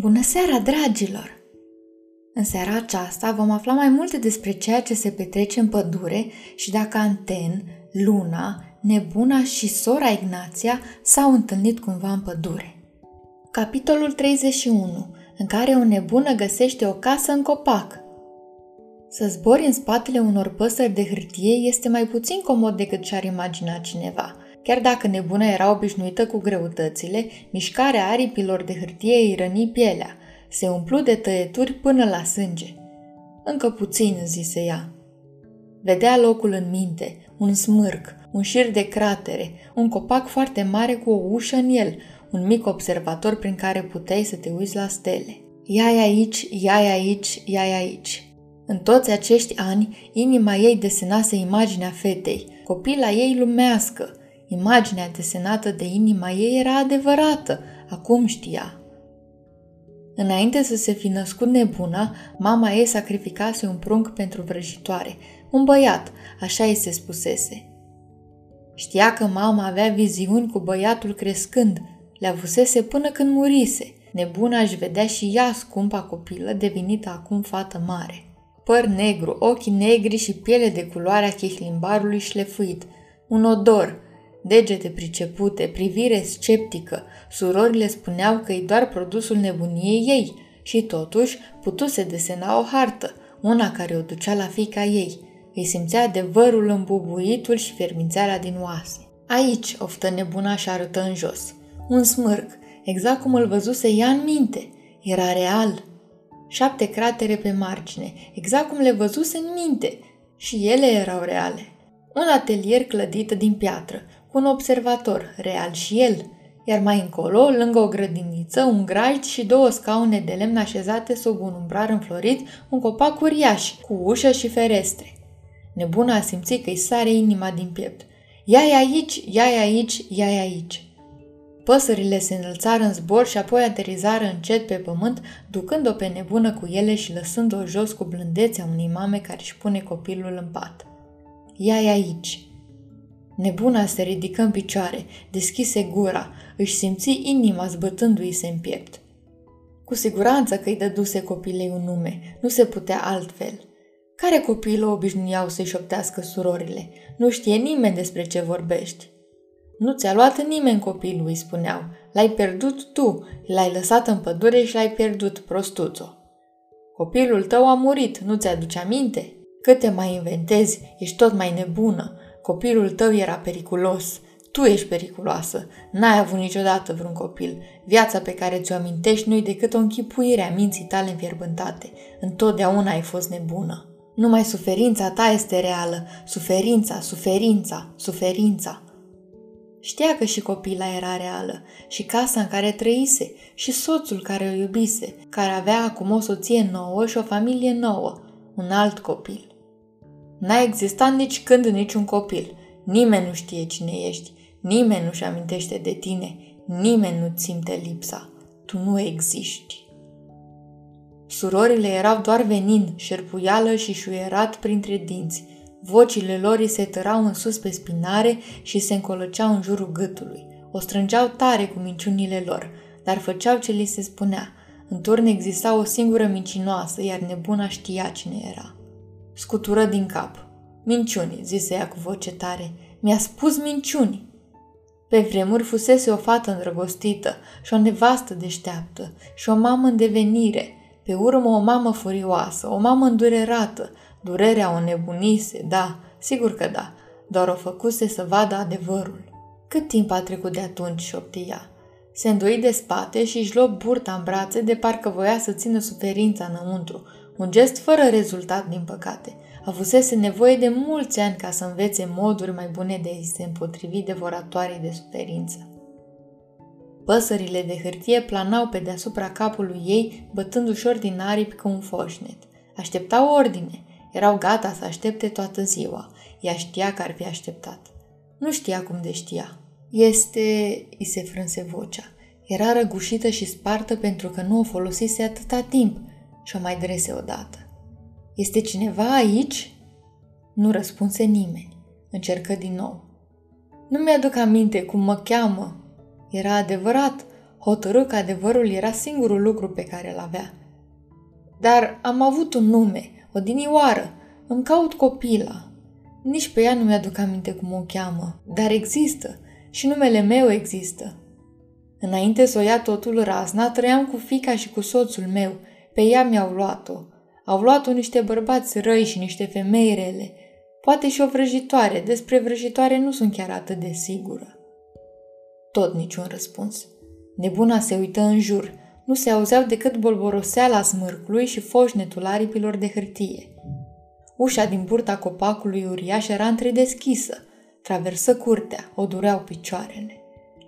Bună seara, dragilor! În seara aceasta vom afla mai multe despre ceea ce se petrece în pădure și dacă Anten, Luna, Nebuna și sora Ignația s-au întâlnit cumva în pădure. Capitolul 31, în care o nebună găsește o casă în copac. Să zbori în spatele unor păsări de hârtie este mai puțin comod decât și-ar imagina cineva – Chiar dacă nebuna era obișnuită cu greutățile, mișcarea aripilor de hârtie îi răni pielea. Se umplu de tăieturi până la sânge. Încă puțin, zise ea. Vedea locul în minte, un smârc, un șir de cratere, un copac foarte mare cu o ușă în el, un mic observator prin care puteai să te uiți la stele. ia aici, ia aici, ia aici. În toți acești ani, inima ei desenase imaginea fetei, copila ei lumească, Imaginea desenată de inima ei era adevărată, acum știa. Înainte să se fi născut nebuna, mama ei sacrificase un prunc pentru vrăjitoare, un băiat, așa îi se spusese. Știa că mama avea viziuni cu băiatul crescând, le avusese până când murise. Nebuna își vedea și ea scumpa copilă, devenită acum fată mare. Păr negru, ochi negri și piele de culoarea chihlimbarului șlefuit, un odor, degete pricepute, privire sceptică, surorile spuneau că e doar produsul nebuniei ei și totuși putuse desena o hartă, una care o ducea la fica ei. Îi simțea adevărul îmbubuitul și fermințarea din oase. Aici, oftă nebuna și arătă în jos. Un smârc, exact cum îl văzuse ea în minte. Era real. Șapte cratere pe margine, exact cum le văzuse în minte. Și ele erau reale. Un atelier clădit din piatră, cu un observator, real și el, iar mai încolo, lângă o grădiniță, un grajd și două scaune de lemn așezate sub un umbrar înflorit, un copac uriaș, cu ușă și ferestre. Nebuna a simțit că îi sare inima din piept. ia aici, ia aici, ia aici. Păsările se înălțară în zbor și apoi aterizară încet pe pământ, ducând-o pe nebună cu ele și lăsând-o jos cu blândețea unei mame care își pune copilul în pat. ia aici, Nebuna se ridică în picioare, deschise gura, își simți inima zbătându-i se în piept. Cu siguranță că îi dăduse copilei un nume, nu se putea altfel. Care copil o obișnuiau să-i șoptească surorile? Nu știe nimeni despre ce vorbești. Nu ți-a luat nimeni copilul, îi spuneau. L-ai pierdut tu, l-ai lăsat în pădure și l-ai pierdut, prostuțo. Copilul tău a murit, nu ți-aduce aminte? Cât te mai inventezi, ești tot mai nebună. Copilul tău era periculos. Tu ești periculoasă. N-ai avut niciodată vreun copil. Viața pe care ți-o amintești nu-i decât o închipuire a minții tale înfierbântate. Întotdeauna ai fost nebună. Numai suferința ta este reală. Suferința, suferința, suferința. Știa că și copila era reală, și casa în care trăise, și soțul care o iubise, care avea acum o soție nouă și o familie nouă, un alt copil. N-a existat nici când niciun copil. Nimeni nu știe cine ești, nimeni nu-și amintește de tine, nimeni nu simte lipsa. Tu nu existi. Surorile erau doar venin, șerpuială și șuierat printre dinți. Vocile lor îi se tărau în sus pe spinare și se încolăceau în jurul gâtului. O strângeau tare cu minciunile lor, dar făceau ce li se spunea. În turn exista o singură mincinoasă, iar nebuna știa cine era. Scutură din cap. Minciuni, zise ea cu voce tare. Mi-a spus minciuni. Pe vremuri fusese o fată îndrăgostită și o nevastă deșteaptă și o mamă în devenire, pe urmă o mamă furioasă, o mamă îndurerată. Durerea o nebunise, da, sigur că da, doar o făcuse să vadă adevărul. Cât timp a trecut de atunci, șopti ea. Se îndoi de spate și își luă burta în brațe de parcă voia să țină suferința înăuntru, un gest fără rezultat, din păcate. Avusese nevoie de mulți ani ca să învețe moduri mai bune de a se împotrivi devoratoarei de suferință. Păsările de hârtie planau pe deasupra capului ei, bătând ușor din aripi cu un foșnet. Așteptau ordine. Erau gata să aștepte toată ziua. Ea știa că ar fi așteptat. Nu știa cum de știa. Este... îi se frânse vocea. Era răgușită și spartă pentru că nu o folosise atâta timp – și o mai drese odată. Este cineva aici? Nu răspunse nimeni. Încercă din nou. Nu mi-aduc aminte cum mă cheamă. Era adevărat. hotărâ că adevărul era singurul lucru pe care îl avea. Dar am avut un nume, o dinioară, îmi caut copila. Nici pe ea nu mi-aduc aminte cum o cheamă, dar există și numele meu există. Înainte să o ia totul razna, trăiam cu fica și cu soțul meu. Pe ea mi-au luat-o. Au luat-o niște bărbați răi și niște femei rele. Poate și o vrăjitoare. Despre vrăjitoare nu sunt chiar atât de sigură. Tot niciun răspuns. Nebuna se uită în jur. Nu se auzeau decât bolboroseala smârcului și foșnetul aripilor de hârtie. Ușa din burta copacului uriaș era întredeschisă. Traversă curtea, o dureau picioarele.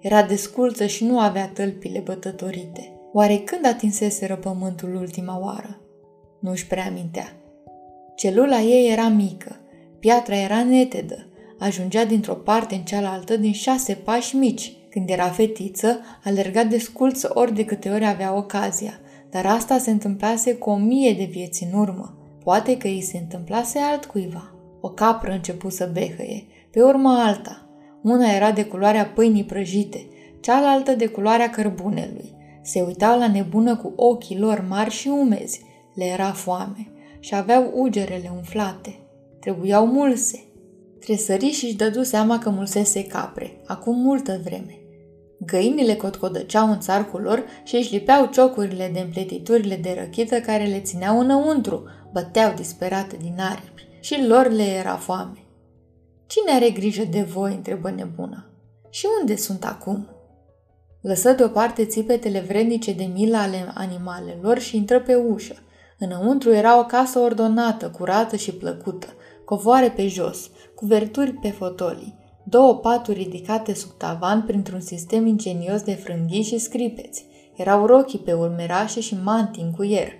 Era desculță și nu avea tălpile bătătorite. Oare când atinseseră pământul ultima oară? Nu își prea amintea. Celula ei era mică, piatra era netedă, ajungea dintr-o parte în cealaltă din șase pași mici. Când era fetiță, alerga desculță ori de câte ori avea ocazia, dar asta se întâmplase cu o mie de vieți în urmă. Poate că îi se întâmplase altcuiva. O capră început să behăie, pe urmă alta. Una era de culoarea pâinii prăjite, cealaltă de culoarea cărbunelui. Se uitau la nebună cu ochii lor mari și umezi. Le era foame și aveau ugerele umflate. Trebuiau mulse. Tresări și-și dădu seama că mulsese capre, acum multă vreme. Găinile cotcodăceau în țarcul lor și își lipeau ciocurile de împletiturile de răchită care le țineau înăuntru, băteau disperate din aripi și lor le era foame. Cine are grijă de voi?" întrebă nebuna. Și unde sunt acum?" Lăsă deoparte țipetele vrednice de milă ale animalelor și intră pe ușă. Înăuntru era o casă ordonată, curată și plăcută, covoare pe jos, cuverturi pe fotolii, două paturi ridicate sub tavan printr-un sistem ingenios de frânghii și scripeți. Erau rochii pe urmerașe și mantii în cuier.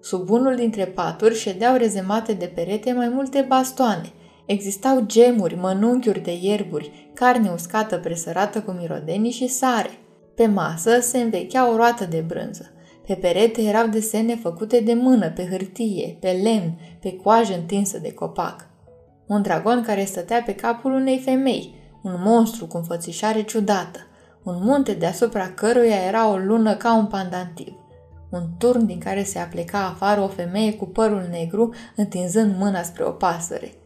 Sub unul dintre paturi ședeau rezemate de perete mai multe bastoane – Existau gemuri, mănunchiuri de ierburi, carne uscată presărată cu mirodenii și sare. Pe masă se învechea o roată de brânză. Pe perete erau desene făcute de mână, pe hârtie, pe lemn, pe coajă întinsă de copac. Un dragon care stătea pe capul unei femei, un monstru cu înfățișare ciudată, un munte deasupra căruia era o lună ca un pandantiv, un turn din care se apleca afară o femeie cu părul negru, întinzând mâna spre o pasăre –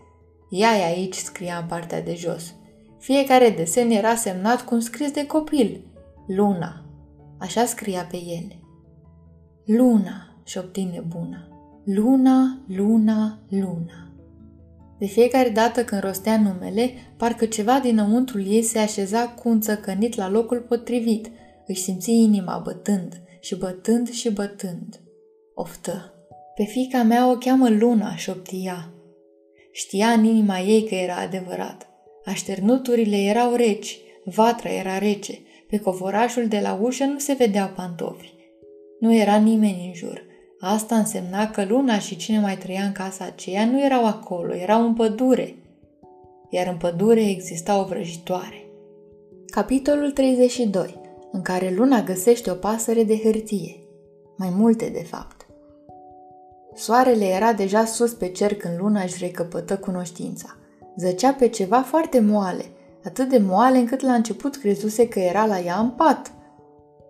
Ea e aici, scria în partea de jos. Fiecare desen era semnat cu un scris de copil. Luna. Așa scria pe ele. Luna, șopti nebuna. Luna, luna, luna. De fiecare dată când rostea numele, parcă ceva dinăuntrul ei se așeza cu un țăcănit la locul potrivit. Își simți inima bătând și bătând și bătând. Oftă. Pe fica mea o cheamă Luna, șoptia. Știa în inima ei că era adevărat. Așternuturile erau reci, vatra era rece, pe covorașul de la ușă nu se vedeau pantofi. Nu era nimeni în jur. Asta însemna că Luna și cine mai trăia în casa aceea nu erau acolo, erau în pădure. Iar în pădure exista o vrăjitoare. Capitolul 32, în care Luna găsește o pasăre de hârtie. Mai multe, de fapt. Soarele era deja sus pe cer când luna își recăpătă cunoștința. Zăcea pe ceva foarte moale, atât de moale încât la început crezuse că era la ea în pat.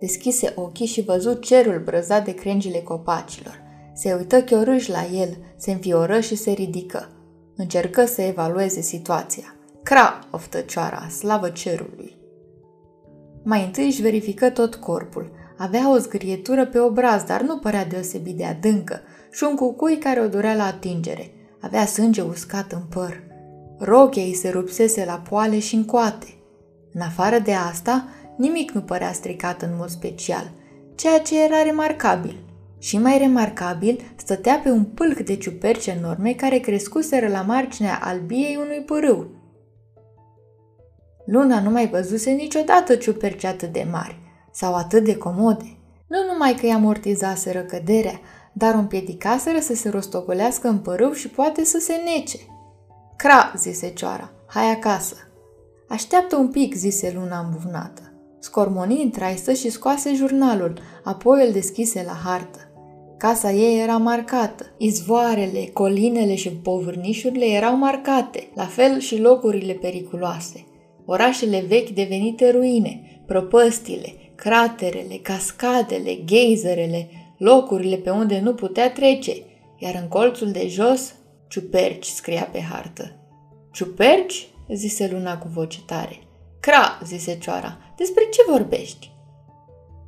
Deschise ochii și văzut cerul brăzat de crengile copacilor. Se uită chiorâș la el, se înfioră și se ridică. Încercă să evalueze situația. Cra, oftă cioara, slavă cerului. Mai întâi își verifică tot corpul. Avea o zgârietură pe obraz, dar nu părea deosebit de adâncă și un cucui care o durea la atingere. Avea sânge uscat în păr. Rochia îi se rupsese la poale și în coate. În afară de asta, nimic nu părea stricat în mod special, ceea ce era remarcabil. Și mai remarcabil, stătea pe un pâlc de ciuperci enorme care crescuseră la marginea albiei unui pârâu. Luna nu mai văzuse niciodată ciuperci atât de mari sau atât de comode. Nu numai că i-amortizaseră căderea, dar o împiedicaseră să se rostogolească în părâu și poate să se nece. Cra, zise cioara, hai acasă. Așteaptă un pic, zise luna îmbuvnată. Scormoni în traistă și scoase jurnalul, apoi îl deschise la hartă. Casa ei era marcată. Izvoarele, colinele și povârnișurile erau marcate, la fel și locurile periculoase. Orașele vechi devenite ruine, propăstile, craterele, cascadele, geizerele, locurile pe unde nu putea trece, iar în colțul de jos, ciuperci scria pe hartă. Ciuperci? zise luna cu voce tare. Cra, zise cioara, despre ce vorbești?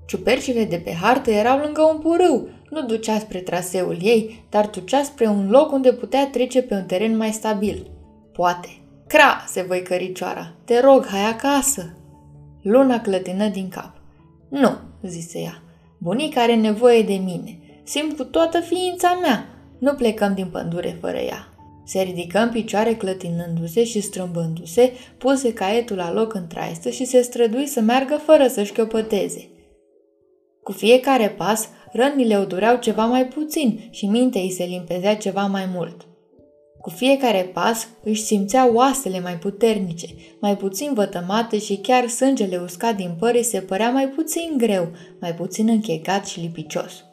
Ciupercile de pe hartă erau lângă un purâu, nu ducea spre traseul ei, dar ducea spre un loc unde putea trece pe un teren mai stabil. Poate. Cra, se voi căricioara. Te rog, hai acasă. Luna clătină din cap. Nu, zise ea. Bunica are nevoie de mine. Simt cu toată ființa mea. Nu plecăm din pădure fără ea. Se ridică în picioare clătinându-se și strâmbându-se, puse caietul la loc în traistă și se strădui să meargă fără să-și chiopăteze. Cu fiecare pas, rănile o dureau ceva mai puțin și mintea îi se limpezea ceva mai mult. Cu fiecare pas își simțea oasele mai puternice, mai puțin vătămate și chiar sângele uscat din păr îi se părea mai puțin greu, mai puțin închegat și lipicios.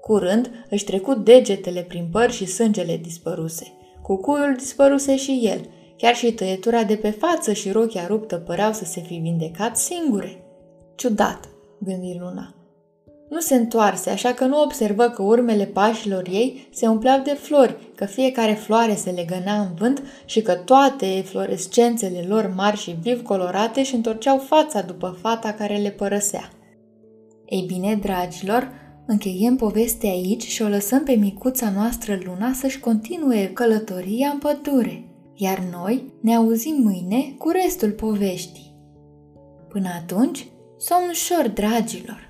Curând își trecut degetele prin păr și sângele dispăruse. Cucuiul dispăruse și el, chiar și tăietura de pe față și rochia ruptă păreau să se fi vindecat singure. Ciudat, gândi Luna. Nu se întoarse, așa că nu observă că urmele pașilor ei se umpleau de flori, că fiecare floare se legăna în vânt și că toate florescențele lor mari și viv colorate și întorceau fața după fata care le părăsea. Ei bine, dragilor, încheiem povestea aici și o lăsăm pe micuța noastră Luna să-și continue călătoria în pădure, iar noi ne auzim mâine cu restul poveștii. Până atunci, somn ușor, dragilor!